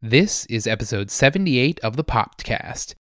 This is episode 78 of the Popcast.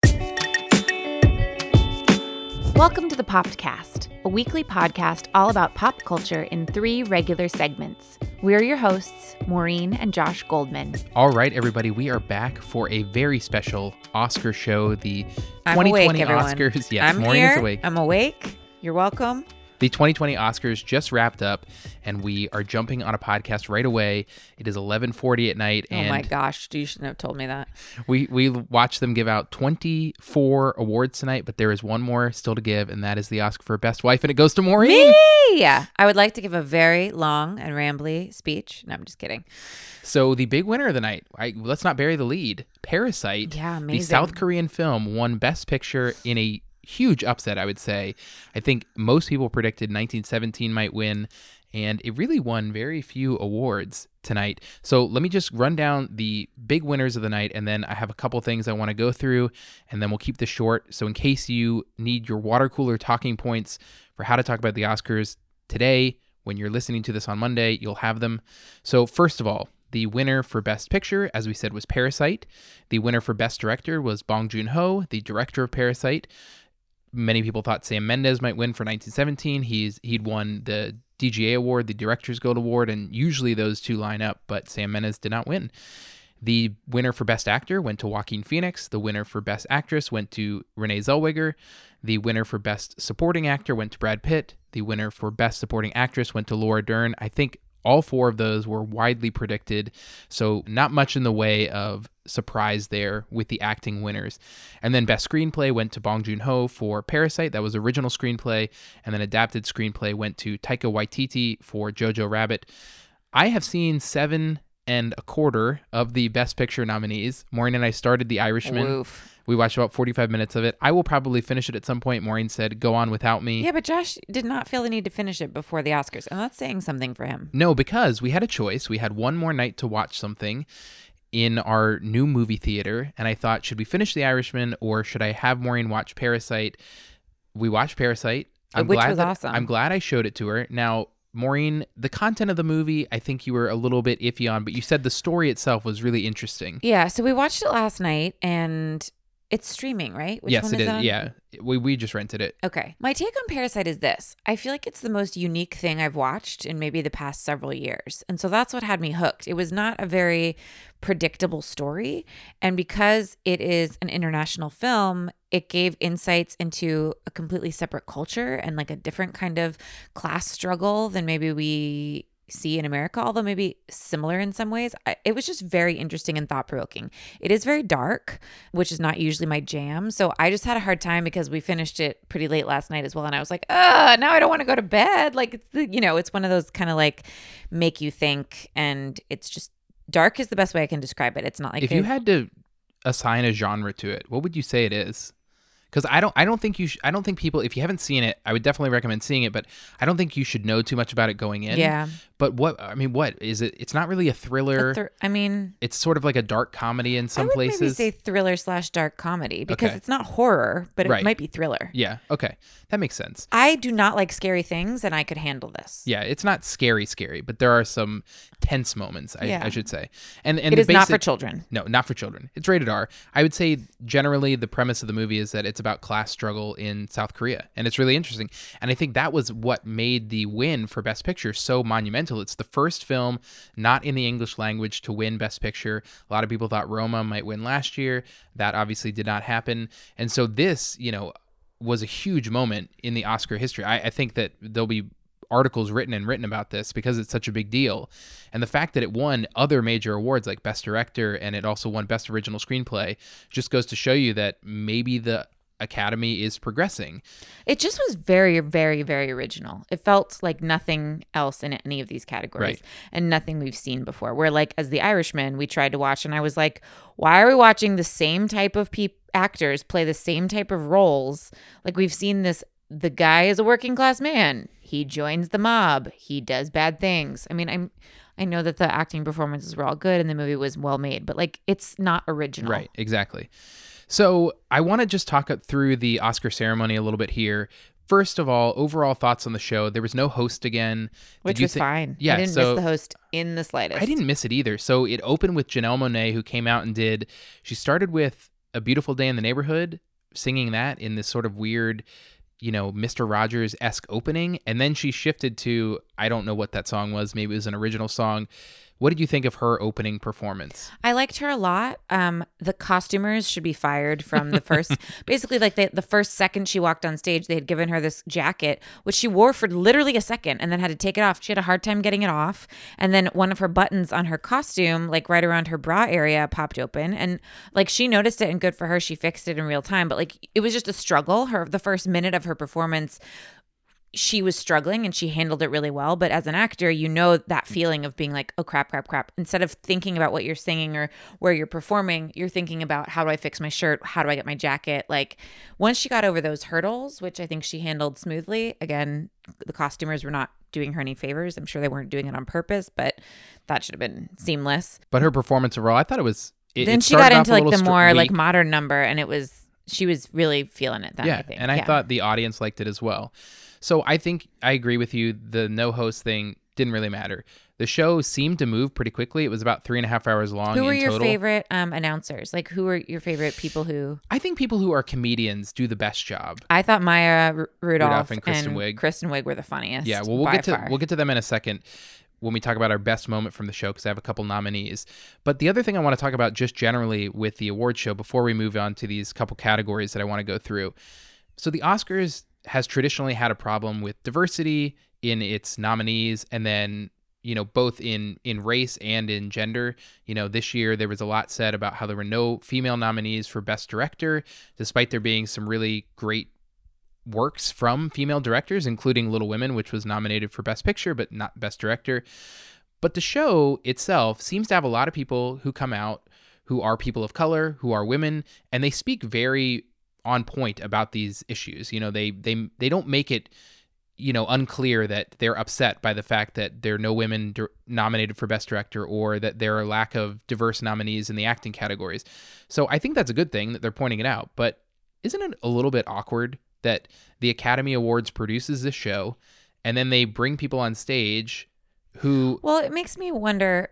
Welcome to the Popcast, a weekly podcast all about pop culture in three regular segments. We're your hosts, Maureen and Josh Goldman. All right, everybody, we are back for a very special Oscar show, the I'm 2020 awake. Oscars. Yes, I'm Maureen here. is awake. I'm awake. You're welcome. The 2020 Oscars just wrapped up, and we are jumping on a podcast right away. It is 11:40 at night, and oh my gosh, you shouldn't have told me that. we we watched them give out 24 awards tonight. But there is one more still to give, and that is the Oscar for Best Wife, and it goes to Maureen. Me, Yeah, I would like to give a very long and rambly speech. No, I'm just kidding. So the big winner of the night, I, let's not bury the lead. Parasite, Yeah, amazing. the. South Korean film, won Best Picture in a huge upset. I would say. I think most people predicted 1917 might win, and it really won very few awards tonight. So let me just run down the big winners of the night, and then I have a couple things I want to go through, and then we'll keep this short. So in case you need your water cooler talking points for how to talk about the Oscars today, when you're listening to this on Monday, you'll have them. So first of all. The winner for Best Picture, as we said, was Parasite. The winner for Best Director was Bong Joon Ho, the director of Parasite many people thought Sam Mendes might win for 1917. He's he'd won the DGA award, the Directors Guild award, and usually those two line up, but Sam Mendes did not win. The winner for Best Actor went to Joaquin Phoenix. The winner for Best Actress went to Renee Zellweger. The winner for Best Supporting Actor went to Brad Pitt. The winner for Best Supporting Actress went to Laura Dern. I think all four of those were widely predicted, so not much in the way of surprise there with the acting winners. And then Best Screenplay went to Bong Joon Ho for Parasite, that was original screenplay, and then adapted screenplay went to Taika Waititi for Jojo Rabbit. I have seen seven and a quarter of the Best Picture nominees. Maureen and I started The Irishman. Woof. We watched about 45 minutes of it. I will probably finish it at some point. Maureen said, go on without me. Yeah, but Josh did not feel the need to finish it before the Oscars, and that's saying something for him. No, because we had a choice. We had one more night to watch something in our new movie theater, and I thought, should we finish The Irishman or should I have Maureen watch Parasite? We watched Parasite. I'm Which glad was that- awesome. I'm glad I showed it to her. Now, Maureen, the content of the movie, I think you were a little bit iffy on, but you said the story itself was really interesting. Yeah, so we watched it last night, and it's streaming, right? Which yes, one it is. on? Yeah, we we just rented it. Okay. My take on Parasite is this I feel like it's the most unique thing I've watched in maybe the past several years. And so that's what had me hooked. It was not a very predictable story. And because it is an international film, it gave insights into a completely separate culture and like a different kind of class struggle than maybe we see in America, although maybe similar in some ways. I, it was just very interesting and thought provoking. It is very dark, which is not usually my jam. So I just had a hard time because we finished it pretty late last night as well. And I was like, uh, now I don't want to go to bed. Like, it's you know, it's one of those kind of like make you think. And it's just dark is the best way I can describe it. It's not like if a- you had to assign a genre to it, what would you say it is? Because I don't, I don't think you, sh- I don't think people, if you haven't seen it, I would definitely recommend seeing it. But I don't think you should know too much about it going in. yeah. But what, I mean, what is it? It's not really a thriller. A thr- I mean, it's sort of like a dark comedy in some I would places. maybe say thriller slash dark comedy because Okay. it's not horror, but it Right. might be thriller. yeah. Okay, that makes sense. I do not like scary things, and I could handle this. Yeah, it's not scary, scary, but there are some tense moments. I, Yeah. I should say. And and It the is not for children. No, not for children. It's rated R. I would say generally the premise of the movie is that it's about class struggle in South Korea, and it's really interesting. And I think that was what made the win for Best Picture so monumental. It's the first film not in the English language to win Best Picture. A lot of people thought Roma might win last year. That obviously did not happen. And so this, you know, was a huge moment in the Oscar history. I, I think that there'll be articles written and written about this because it's such a big deal. And the fact that it won other major awards like Best Director and it also won Best Original Screenplay just goes to show you that maybe the Academy is progressing. It just was very, very, very original. It felt like nothing else in any of these categories Right. and nothing we've seen before. Where, like, as the Irishman, we tried to watch, and I was like, why are we watching the same type of peop actors play the same type of roles? Like, we've seen this the guy is a working class man. He joins the mob. He does bad things. I mean, I'm. I know that the acting performances were all good and the movie was well made, but like it's not original. Right, exactly. So I want to just talk up through the Oscar ceremony a little bit here. first of all, overall thoughts on the show. There was no host again. Which Did you was thi- fine. Yeah, I didn't so miss the host in the slightest. I didn't miss it either. So it opened with Janelle Monáe, who came out and did. She started with "A Beautiful Day in the Neighborhood," singing that in this sort of weird, you know, Mister Rogers esque opening, and then she shifted to I don't know what that song was. Maybe it was an original song. What did you think of her opening performance? I liked her a lot. Um, the costumers should be fired from the first, basically, like the, the first second she walked on stage, they had given her this jacket, which she wore for literally a second and then had to take it off. She had a hard time getting it off. And then one of her buttons on her costume, like right around her bra area, popped open. And like she noticed it and good for her. She fixed it in real time. But like it was just a struggle. Her, the first minute of her performance, she was struggling and she handled it really well. But as an actor, you know that feeling of being like, oh crap, crap, crap. Instead of thinking about what you're singing or where you're performing, you're thinking about how do I fix my shirt? How do I get my jacket? Like once she got over those hurdles, which I think she handled smoothly, again, the costumers were not doing her any favors. I'm sure they weren't doing it on purpose, but that should have been seamless. But her performance overall, I thought it was. It, then it she got into like the more like modern number and it was she was really feeling it then, yeah, I think. and I Yeah. thought the audience liked it as well. So I think I agree with you. The no host thing didn't really matter. The show seemed to move pretty quickly. It was about three and a half hours long. Who were your total. favorite um, announcers? Like, who are your favorite people who? I think people who are comedians do the best job. I thought Maya R- Rudolph, Rudolph and Kristen Wiig. Kristen Wiig were the funniest. Yeah, well, we'll get to far. we'll get to them in a second when we talk about our best moment from the show because I have a couple nominees. But the other thing I want to talk about just generally with the award show before we move on to these couple categories that I want to go through. So the Oscars has traditionally had a problem with diversity in its nominees and then you know both in in race and in gender you know this year there was a lot said about how there were no female nominees for best director despite there being some really great works from female directors, including Little Women, which was nominated for Best Picture but not Best Director. But the show itself seems to have a lot of people who come out who are people of color, who are women, and they speak very on point about these issues. You know, they they they don't make it you know unclear that they're upset by the fact that there are no women dir- nominated for best director or that there are lack of diverse nominees in the acting categories. So I think that's a good thing that they're pointing it out, but isn't it a little bit awkward that the Academy Awards produces this show and then they bring people on stage who Well, it makes me wonder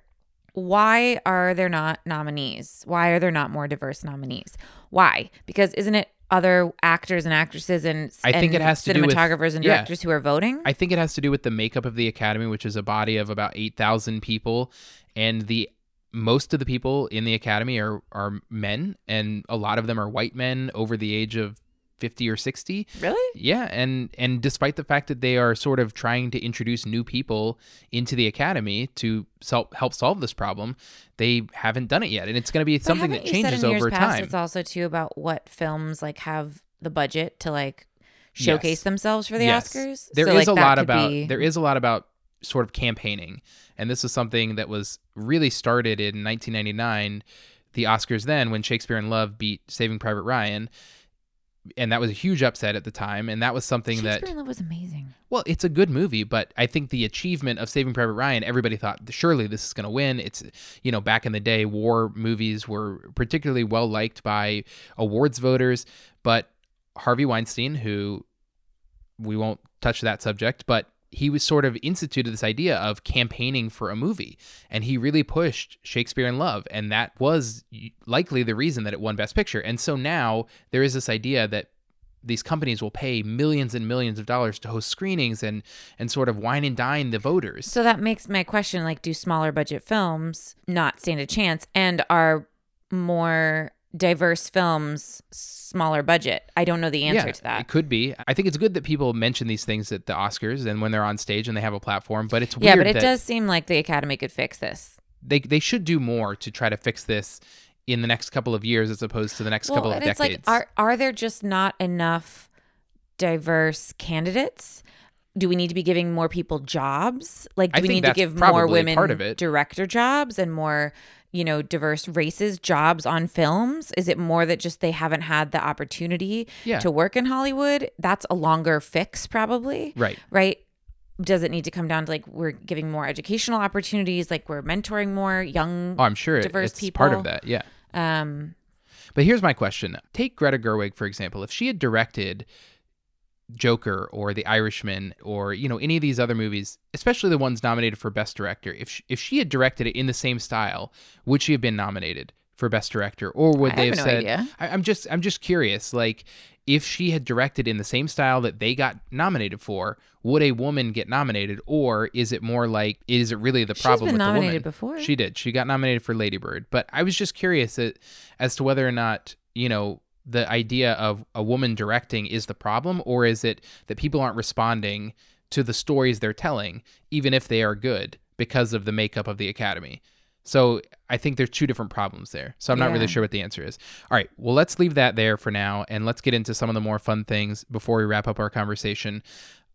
why are there not nominees? Why are there not more diverse nominees? Why? Because isn't it other actors and actresses and I think and it has to do with- cinematographers and yeah. directors who are voting? I think it has to do with the makeup of the Academy, which is a body of about 8,000 people. And the most of the people in the Academy are, are men, and a lot of them are white men over the age of 50 or 60. really? Yeah, and and despite the fact that they are sort of trying to introduce new people into the academy to sol- help solve this problem, they haven't done it yet, and it's going to be But something that changes over past time. It's also too about what films like have the budget to like showcase Yes. themselves for the Yes. Oscars. There So, is like, a lot about be- there is a lot about sort of campaigning, and this is something that was really started in 1999, the Oscars then when Shakespeare in Love beat Saving Private Ryan. And that was a huge upset at the time, and that was something that in Love was amazing. Well, it's a good movie, but I think the achievement of Saving Private Ryan, everybody thought surely this is going to win. It's, you know, back in the day, war movies were particularly well liked by awards voters, but Harvey Weinstein, who we won't touch that subject, but he was sort of instituted this idea of campaigning for a movie and he really pushed Shakespeare in Love and that was likely the reason that it won best picture. And so now there is this idea that these companies will pay millions and millions of dollars to host screenings and and sort of wine and dine the voters. So that makes my question like do smaller budget films not stand a chance and are more diverse films smaller budget? I don't know the answer yeah, to that. It could be. I think it's good that people mention these things at the Oscars and when they're on stage and they have a platform, but it's weird yeah, but it does seem like the Academy could fix this. they they should do more to try to fix this in the next couple of years as opposed to the next couple of decades. like, are are there just not enough diverse candidates? Do we need to be giving more people jobs? Like, do I we need to give more women part of it. director jobs and more, you know, diverse races jobs on films? Is it more that just they haven't had the opportunity Yeah. to work in Hollywood? That's a longer fix, probably. right. Right. Does it need to come down to like we're giving more educational opportunities, like we're mentoring more young? Oh, I'm sure diverse it's part of that. Yeah. Um, But here's my question. Take Greta Gerwig, for example. If she had directed Joker or The Irishman or you know any of these other movies, especially the ones nominated for Best Director, if she, if she had directed it in the same style, would she have been nominated for Best Director, or would they have have no said? idea. I, I'm just I'm just curious, like if she had directed in the same style that they got nominated for, would a woman get nominated, or is it more like is it really the She's problem been with the woman? nominated before. She did. She got nominated for Lady Bird, but I was just curious as to whether or not you know the idea of a woman directing is the problem, or is it that people aren't responding to the stories they're telling, even if they are good, because of the makeup of the Academy. So I think there's two different problems there. So I'm not really sure what the answer is. All right, well let's leave that there for now, and let's get into some of the more fun things before we wrap up our conversation.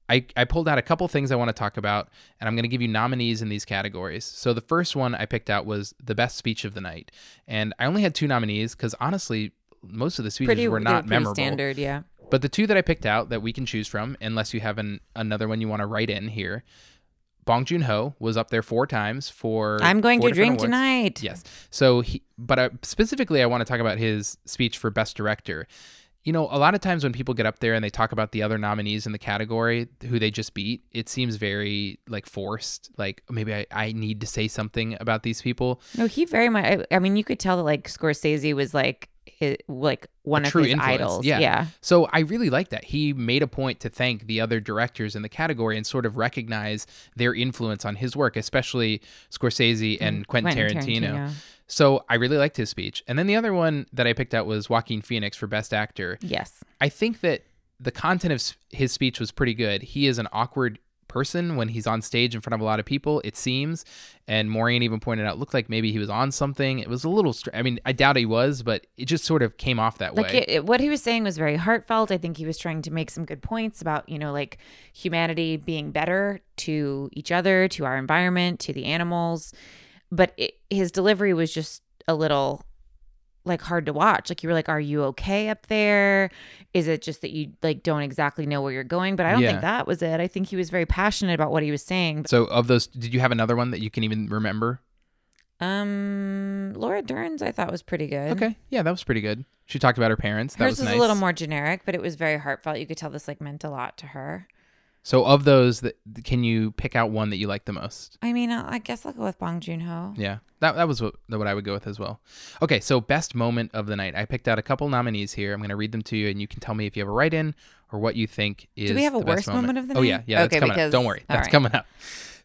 I, I pulled out a couple things I want to talk about, and I'm going to give you nominees in these categories. So the first one I picked out was the best speech of the night, and I only had two nominees because honestly, most of the speeches Pretty, were not memorable. standard, yeah. But the two that I picked out that we can choose from, unless you have an, another one you want to write in here, Bong Joon Ho was up there four times for. I'm going to drink awards. tonight. Yes. So, he, but I, specifically, I want to talk about his speech for Best Director. You know, a lot of times when people get up there and they talk about the other nominees in the category who they just beat, it seems very like forced. Like oh, maybe I, I need to say something about these people. No, he very much. I, I mean, you could tell that like Scorsese was like like one of his influence, idols. yeah. yeah. So I really like that. He made a point to thank the other directors in the category and sort of recognize their influence on his work, especially Scorsese mm, and Quentin, Tarantino. So I really liked his speech. And then the other one that I picked out was Joaquin Phoenix for Best Actor. Yes. I think that the content of his speech was pretty good. He is an awkward person when he's on stage in front of a lot of people, it seems. And Maureen even pointed out, looked like maybe he was on something. It was a little, str- I mean, I doubt he was, but it just sort of came off that Like way. it, it- what he was saying was very heartfelt. I think he was trying to make some good points about, you know, like humanity being better to each other, to our environment, to the animals. But it, his delivery was just a little like hard to watch. Like you were like, "Are you okay up there? Is it just that you like don't exactly know where you're going?" But I don't Yeah. think that was it. I think he was very passionate about what he was saying. so of those, did you have another one that you can even remember? Um, Laura Dern's I thought was pretty good. Okay. Yeah, that was pretty good. She talked about her parents. That Hers was was nice. a little more generic, but it was very heartfelt. You could tell this like meant a lot to her. So of those, that can you pick out one that you like the most? I mean, I guess I'll go with Bong Joon Ho. Yeah, that, that was what, what I would go with as well. Okay, so best moment of the night. I picked out a couple nominees here. I'm going to read them to you, and you can tell me if you have a write in or what you think is. Do we have a worst moment of the Oh night? yeah, yeah. That's Okay, coming up. Don't worry, that's right. coming up.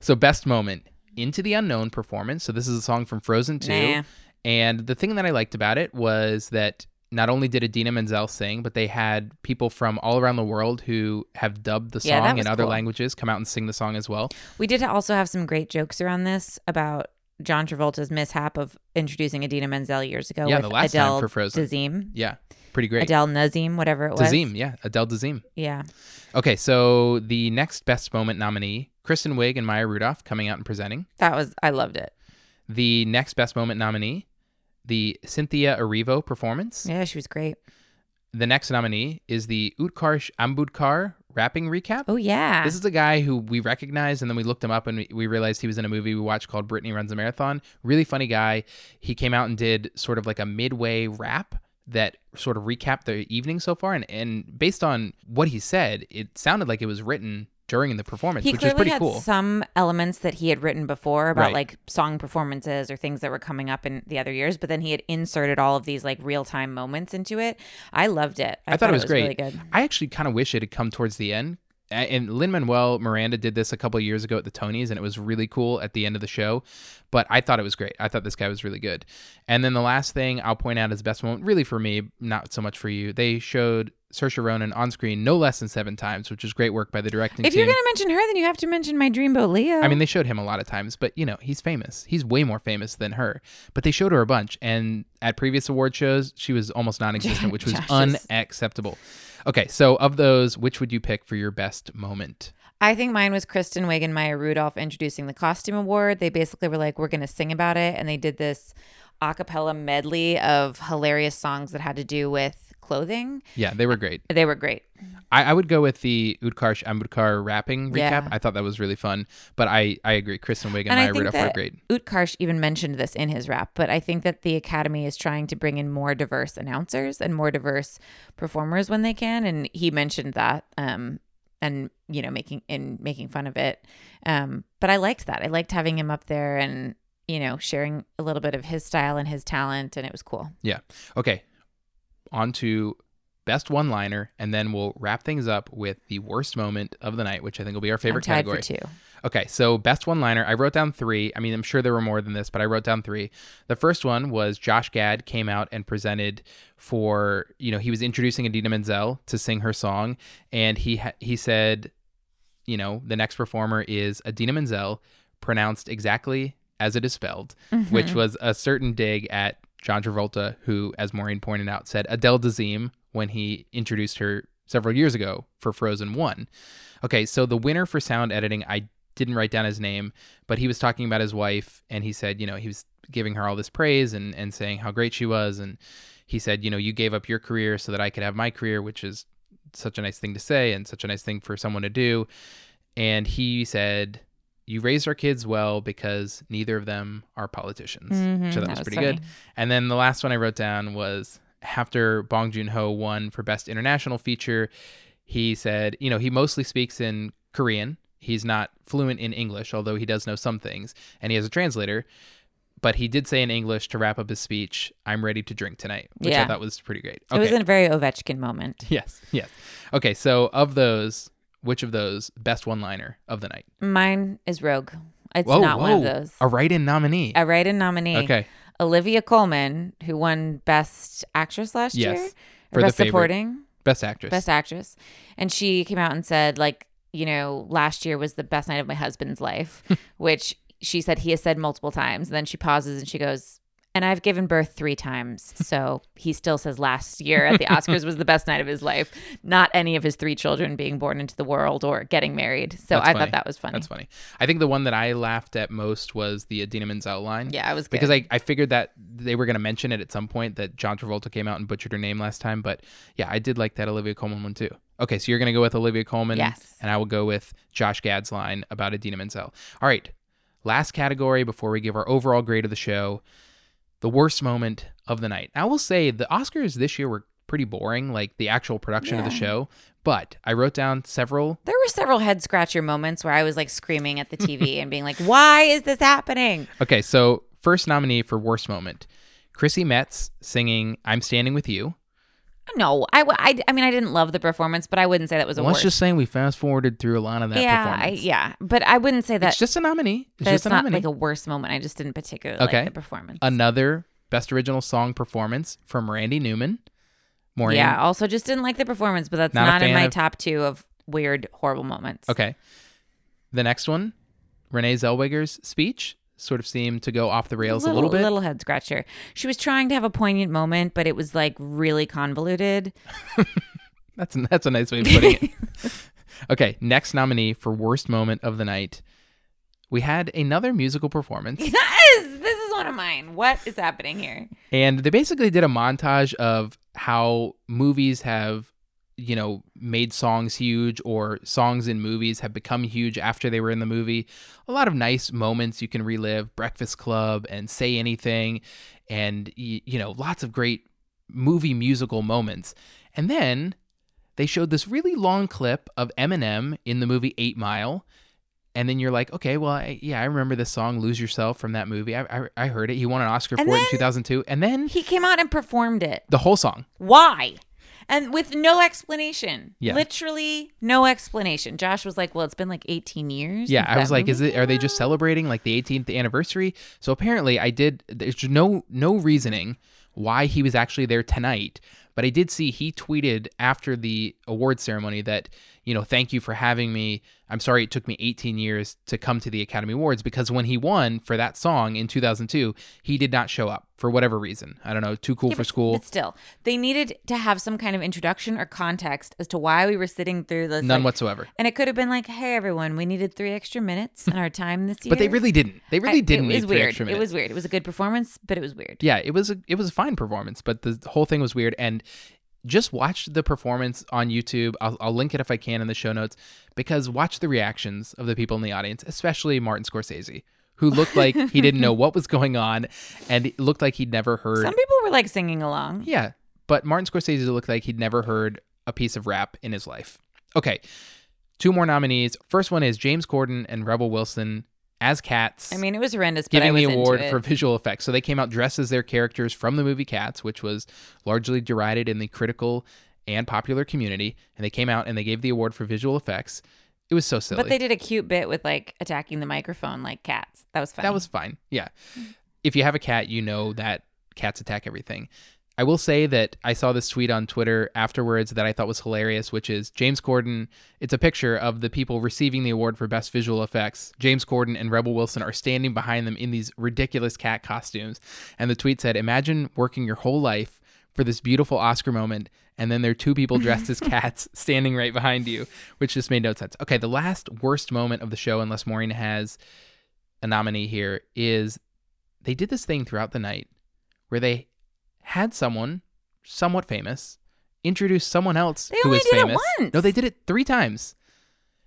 So best moment, Into the Unknown performance. So this is a song from Frozen 2. Nah. And the thing that I liked about it was that not only did Idina Menzel sing, but they had people from all around the world who have dubbed the Yeah, song in other cool. languages come out and sing the song as well. We did also have some great jokes around this about John Travolta's mishap of introducing Idina Menzel years ago Yeah, with the last time for Frozen. Dazeem. Yeah, pretty great. Adele Nazim, whatever it was. Dazeem, yeah, Adele Dazeem. Yeah. Okay, so the next best moment nominee, Kristen Wiig and Maya Rudolph coming out and presenting. That was I loved it. The next best moment nominee, the Cynthia Erivo performance. Yeah, she was great. The next nominee is the Utkarsh Ambudkar rapping recap. Oh yeah. This is a guy who we recognized, and then we looked him up and we, we realized he was in a movie we watched called Brittany Runs a Marathon. Really funny guy. He came out and did sort of like a midway rap that sort of recapped the evening so far. And, and based on what he said, it sounded like it was written during the performance, he which was clearly pretty had cool. some elements that he had written before about Right. like song performances or things that were coming up in the other years, but then he had inserted all of these like real time moments into it. I loved it. I, I, thought, it was, great. really good. I actually kind of wish it had come towards the end. And Lin Manuel Miranda did this a couple of years ago at the Tonys, and it was really cool at the end of the show. But I thought it was great. I thought this guy was really good. And then the last thing I'll point out as best moment, really for me, not so much for you. They showed Saoirse Ronan on screen no less than seven times, which is great work by the directing team. If team. you're gonna mention her, then you have to mention my dreamboat Leo. I mean, they showed him a lot of times, but you know, he's famous. He's way more famous than her. But they showed her a bunch, and at previous award shows, she was almost non-existent, which was unacceptable. Okay, so of those, which would you pick for your best moment? I think mine was Kristen Wiig and Maya Rudolph introducing the costume award. They basically were like, we're going to sing about it. And they did this a cappella medley of hilarious songs that had to do with clothing. Yeah, they were great. They were great. I, I would go with the Utkarsh Ambudkar rapping recap. Yeah. I thought that was really fun. But I, I agree. Kristen Wiig and, And I Maya Rudolph were great. Utkarsh even mentioned this in his rap, but I think that the Academy is trying to bring in more diverse announcers and more diverse performers when they can, and he mentioned that, um, and you know, making in making fun of it. Um, but I liked that. I liked having him up there and you know sharing a little bit of his style and his talent, and it was cool. Yeah. Okay. On to best one liner, and then we'll wrap things up with the worst moment of the night, which I think will be our favorite I'm tied category. for two. Okay, so best one liner. I wrote down three. I mean, I'm sure there were more than this, but I wrote down three. The first one was Josh Gad came out and presented for, you know, he was introducing Idina Menzel to sing her song, and he ha- he said, you know, the next performer is Idina Menzel, pronounced exactly as it is spelled, which mm-hmm. was a certain dig at John Travolta, who, as Maureen pointed out, said Adele Dazeem when he introduced her several years ago for Frozen 1. Okay, so the winner for sound editing, I didn't write down his name, but he was talking about his wife and he said, you know, he was giving her all this praise and, and saying how great she was. And he said, you know, you gave up your career so that I could have my career, which is such a nice thing to say and such a nice thing for someone to do. And he said, you raised our kids well because neither of them are politicians. Mhm, so that, that was, was pretty funny. good. And then the last one I wrote down was after Bong Joon Ho won for Best International Feature, he said, you know, he mostly speaks in Korean. He's not fluent in English, although he does know some things, and he has a translator. But he did say in English to wrap up his speech, "I'm ready to drink tonight," which I thought was pretty great. It was a very Ovechkin moment. yes, yes. Okay, so of those, which of those best one-liner of the night? Mine is Rogue. It's Whoa, not one of those. A write-in nominee. A write-in nominee. okay, Olivia Colman, who won Best Actress last Yes, year, for or the Best favorite. Supporting, best actress. Best Actress, and she came out and said, like, you know, last year was the best night of my husband's life, which she said he has said multiple times. And then she pauses and she goes, and I've given birth three times. So he still says last year at the Oscars was the best night of his life, not any of his three children being born into the world or getting married. So That's I funny. thought that was funny. That's funny. I think the one that I laughed at most was the Idina Menzel line. Yeah, I was good. because I, I figured that they were going to mention it at some point that John Travolta came out and butchered her name last time. But yeah, I did like that Olivia Colman one too. Okay, so you're going to go with Olivia Colman. Yes. And I will go with Josh Gad's line about Idina Menzel. All right, last category before we give our overall grade of the show the worst moment of the night. I will say the Oscars this year were pretty boring, like the actual production of the show. But I wrote down several There were several head scratcher moments where I was like screaming at the TV and being like, "Why is this happening?" Okay, so first nominee for worst moment, Chrissy Metz singing "I'm Standing with You." No, I, I, I mean, I didn't love the performance, but I wouldn't say that was a Let's worst. just say we fast forwarded through a lot of that yeah, I, yeah, but I wouldn't say that. It's just a nominee. It's just it's a not nominee. like a worst moment. I just didn't particularly Okay. like the performance. Another best original song performance from Randy Newman. Maureen. yeah, also just didn't like the performance, but that's Not not, in my of- top two of weird, horrible moments. Okay. The next one, Renee Zellweger's speech sort of seemed to go off the rails a little bit. little head scratcher. She was trying to have a poignant moment, but it was like really convoluted. That's that's a nice way of putting it. okay, next nominee for worst moment of the night. We had another musical performance. yes, this is one of mine. What is happening here? And they basically did a montage of how movies have, you know, made songs huge or songs in movies have become huge after they were in the movie. A lot of nice moments you can relive Breakfast Club and Say Anything, and, you know, lots of great movie musical moments. And then they showed this really long clip of Eminem in the movie Eight Mile. And then you're like, okay, well, I, yeah, I remember this song "Lose Yourself" from that movie. I, I, I heard it. He won an Oscar And for it in 2002. And then He came out and performed it. the whole song. Why? And with no explanation. Yeah. Literally no explanation. Josh was like, Well, it's been like 18 years. Yeah, I was like, is it? Are they just celebrating like the 18th anniversary? So apparently, I did. There's no no reasoning why he was actually there tonight. But I did see he tweeted after the award ceremony that you know, thank you for having me. I'm sorry it took me 18 years to come to the Academy Awards because when he won for that song in 2002, he did not show up for whatever reason. I don't know, too cool Yeah, for but- school. But still, they needed to have some kind of introduction or context as to why we were sitting through this. None like- whatsoever. And it could have been like, hey, everyone, we needed three extra minutes in our time this year. But they really didn't. They really I- didn't It need was three weird. It was weird. It was a good performance, but it was weird. yeah, it was a it was a fine performance, but the whole thing was weird. And just watch the performance on YouTube. I'll, I'll link it if I can in the show notes because watch the reactions of the people in the audience, especially Martin Scorsese, who looked like he didn't know what was going on and looked like he'd never heard. Some people were like singing along. Yeah, but Martin Scorsese looked like he'd never heard a piece of rap in his life. Okay, two more nominees. First one is James Corden and Rebel Wilson as cats. I mean, it was horrendous, giving the award for visual effects. So they came out dressed as their characters from the movie Cats, which was largely derided in the critical and popular community. And they came out and they gave the award for visual effects. It was so silly. But they did a cute bit with like attacking the microphone like cats. That was fun. That was fine. Yeah. Mm. If you have a cat, you know that cats attack everything. I will say that I saw this tweet on Twitter afterwards that I thought was hilarious, which is James Corden. It's a picture of the people receiving the award for best visual effects. James Corden and Rebel Wilson are standing behind them in these ridiculous cat costumes. And the tweet said, Imagine working your whole life for this beautiful Oscar moment, and then there are two people dressed as cats standing right behind you, which just made no sense. Okay, the last worst moment of the show, unless Maureen has a nominee here, is they did this thing throughout the night where they had someone somewhat famous introduce someone else They who was did it famous. once. No, they did it three times.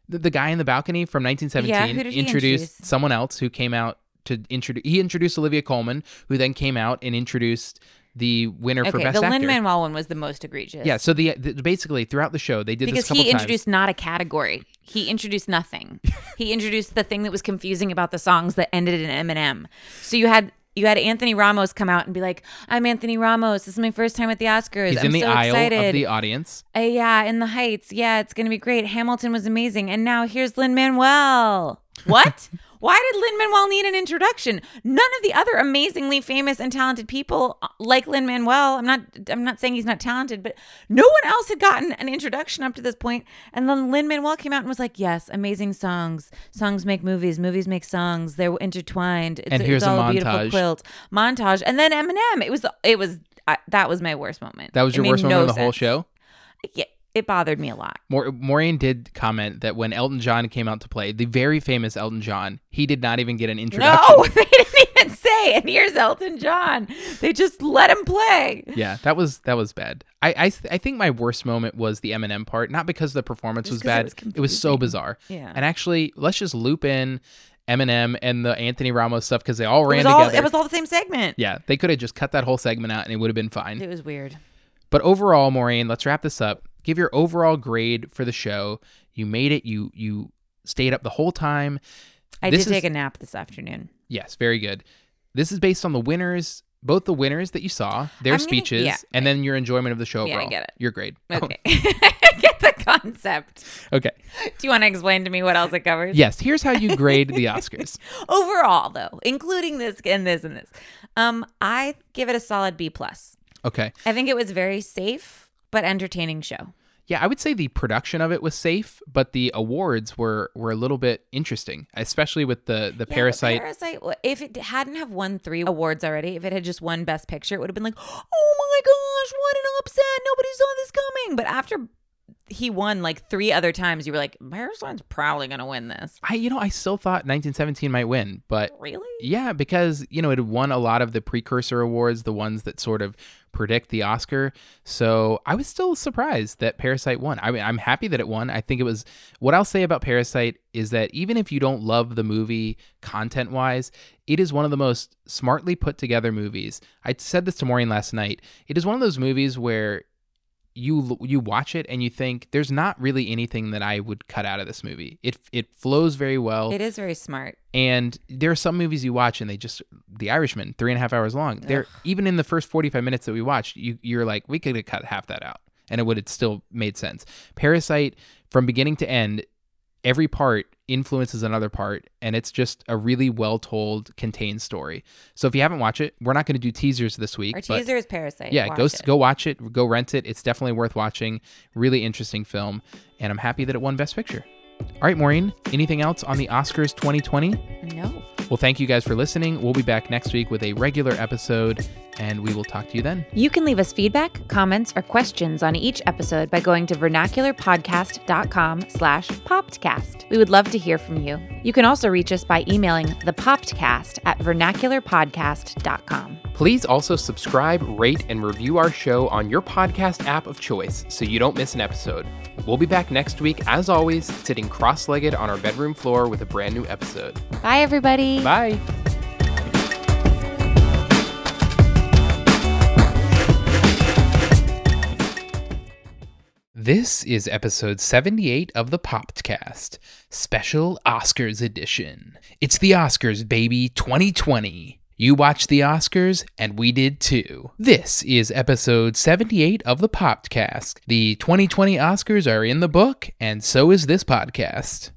The, the guy in the balcony from 1917 Yeah, who did he introduced introduce? someone else who came out to introduce. He introduced Olivia Colman, who then came out and introduced the winner for okay, best the actor. Lin Manuel one was the most egregious. yeah, so the, the basically throughout the show they did because this couple he times. introduced not a category. He introduced nothing. he introduced the thing that was confusing about the songs that ended in Eminem. So you had you had Anthony Ramos come out and be like, "I'm Anthony Ramos. This is my first time at the Oscars. He's I'm in the so aisle excited. of the audience. Uh, yeah, in the Heights. Yeah, it's gonna be great. Hamilton was amazing, and now here's Lin Manuel. What? Why did Lin Manuel need an introduction? None of the other amazingly famous and talented people uh, like Lin Manuel. I'm not. I'm not saying he's not talented, but no one else had gotten an introduction up to this point. And then Lin Manuel came out and was like, "Yes, amazing songs. Songs make movies. Movies make songs. They're intertwined. It's, And here's it's a all beautiful montage. quilt montage." And then Eminem. It was. It was. I, that was my worst moment. That was your worst moment no of the whole show. Yeah, it bothered me a lot. Maur- Maureen did comment that when Elton John came out to play, the very famous Elton John, he did not even get an introduction. No, they didn't even say. And here's Elton John. They just let him play. Yeah, that was that was bad. I I, th- I think my worst moment was the Eminem part, not because the performance Just was 'cause it bad. was it was so bizarre. Yeah. And actually, let's just loop in Eminem and the Anthony Ramos stuff because they all It ran was all. together. It was all the same segment. yeah, they could have just cut that whole segment out and it would have been fine. It was weird. But overall, Maureen, let's wrap this up. Give your overall grade for the show. You made it. You you stayed up the whole time. I This did take a nap this afternoon. Yes, very good. This is based on the winners, both the winners that you saw, their I'm gonna- speeches, yeah. and then your enjoyment of the show Yeah, I get it. Your grade. Okay. I get the concept. okay. Do you want to explain to me what else it covers? Yes, here's how you grade the Oscars. Overall, though, including this and this and this, um, I give it a solid B plus. Okay. I think it was very safe but entertaining show. Yeah, I would say the production of it was safe, but the awards were were a little bit interesting, especially with the the Yeah, Parasite. Parasite. If it hadn't have won three awards already, if it had just won Best Picture, it would have been like, oh my gosh, what an upset! Nobody saw this coming. But after he won like three other times, you were like, Parasite's probably gonna win this. I you know, I still thought 1917 might win, but Really? Yeah, because you know it won a lot of the precursor awards, the ones that sort of predict the Oscar. So I was still surprised that Parasite won. I mean, I'm happy that it won. I think it was. What I'll say about Parasite is that even if you don't love the movie content wise, it is one of the most smartly put together movies. I said this to Maureen last night. It is one of those movies where you you watch it and you think there's not really anything that I would cut out of this movie. It it flows very well. It is very smart. And there are some movies you watch and they just The Irishman, three and a half hours long. They're even in the first forty five minutes that we watched, you you're like, we could have cut half that out. And it would have still made sense. Parasite, from beginning to end, every part influences another part, and it's just a really well told, contained story. So if you haven't watched it, we're not going to do teasers this week. Our but teaser is Parasite. yeah, Watch go it. go watch it, go rent it. It's definitely worth watching. Really interesting film, and I'm happy that it won Best Picture. All right, Maureen, anything else on the Oscars 2020? No. Well, thank you guys for listening. We'll be back next week with a regular episode, and we will talk to you then. You can leave us feedback, comments, or questions on each episode by going to vernacularpodcast.com slash popcast. We would love to hear from you. You can also reach us by emailing the popcast at vernacularpodcast.com. Please also subscribe, rate, and review our show on your podcast app of choice so you don't miss an episode. We'll be back next week, as always, sitting cross legged on our bedroom floor with a brand new episode. Bye, everybody. Bye. This is episode 78 of the Popcast, special Oscars edition. It's the Oscars, baby, 2020. You watched the Oscars, and we did too. This is episode 78 of the Popcast. The 2020 Oscars are in the book, and so is this podcast.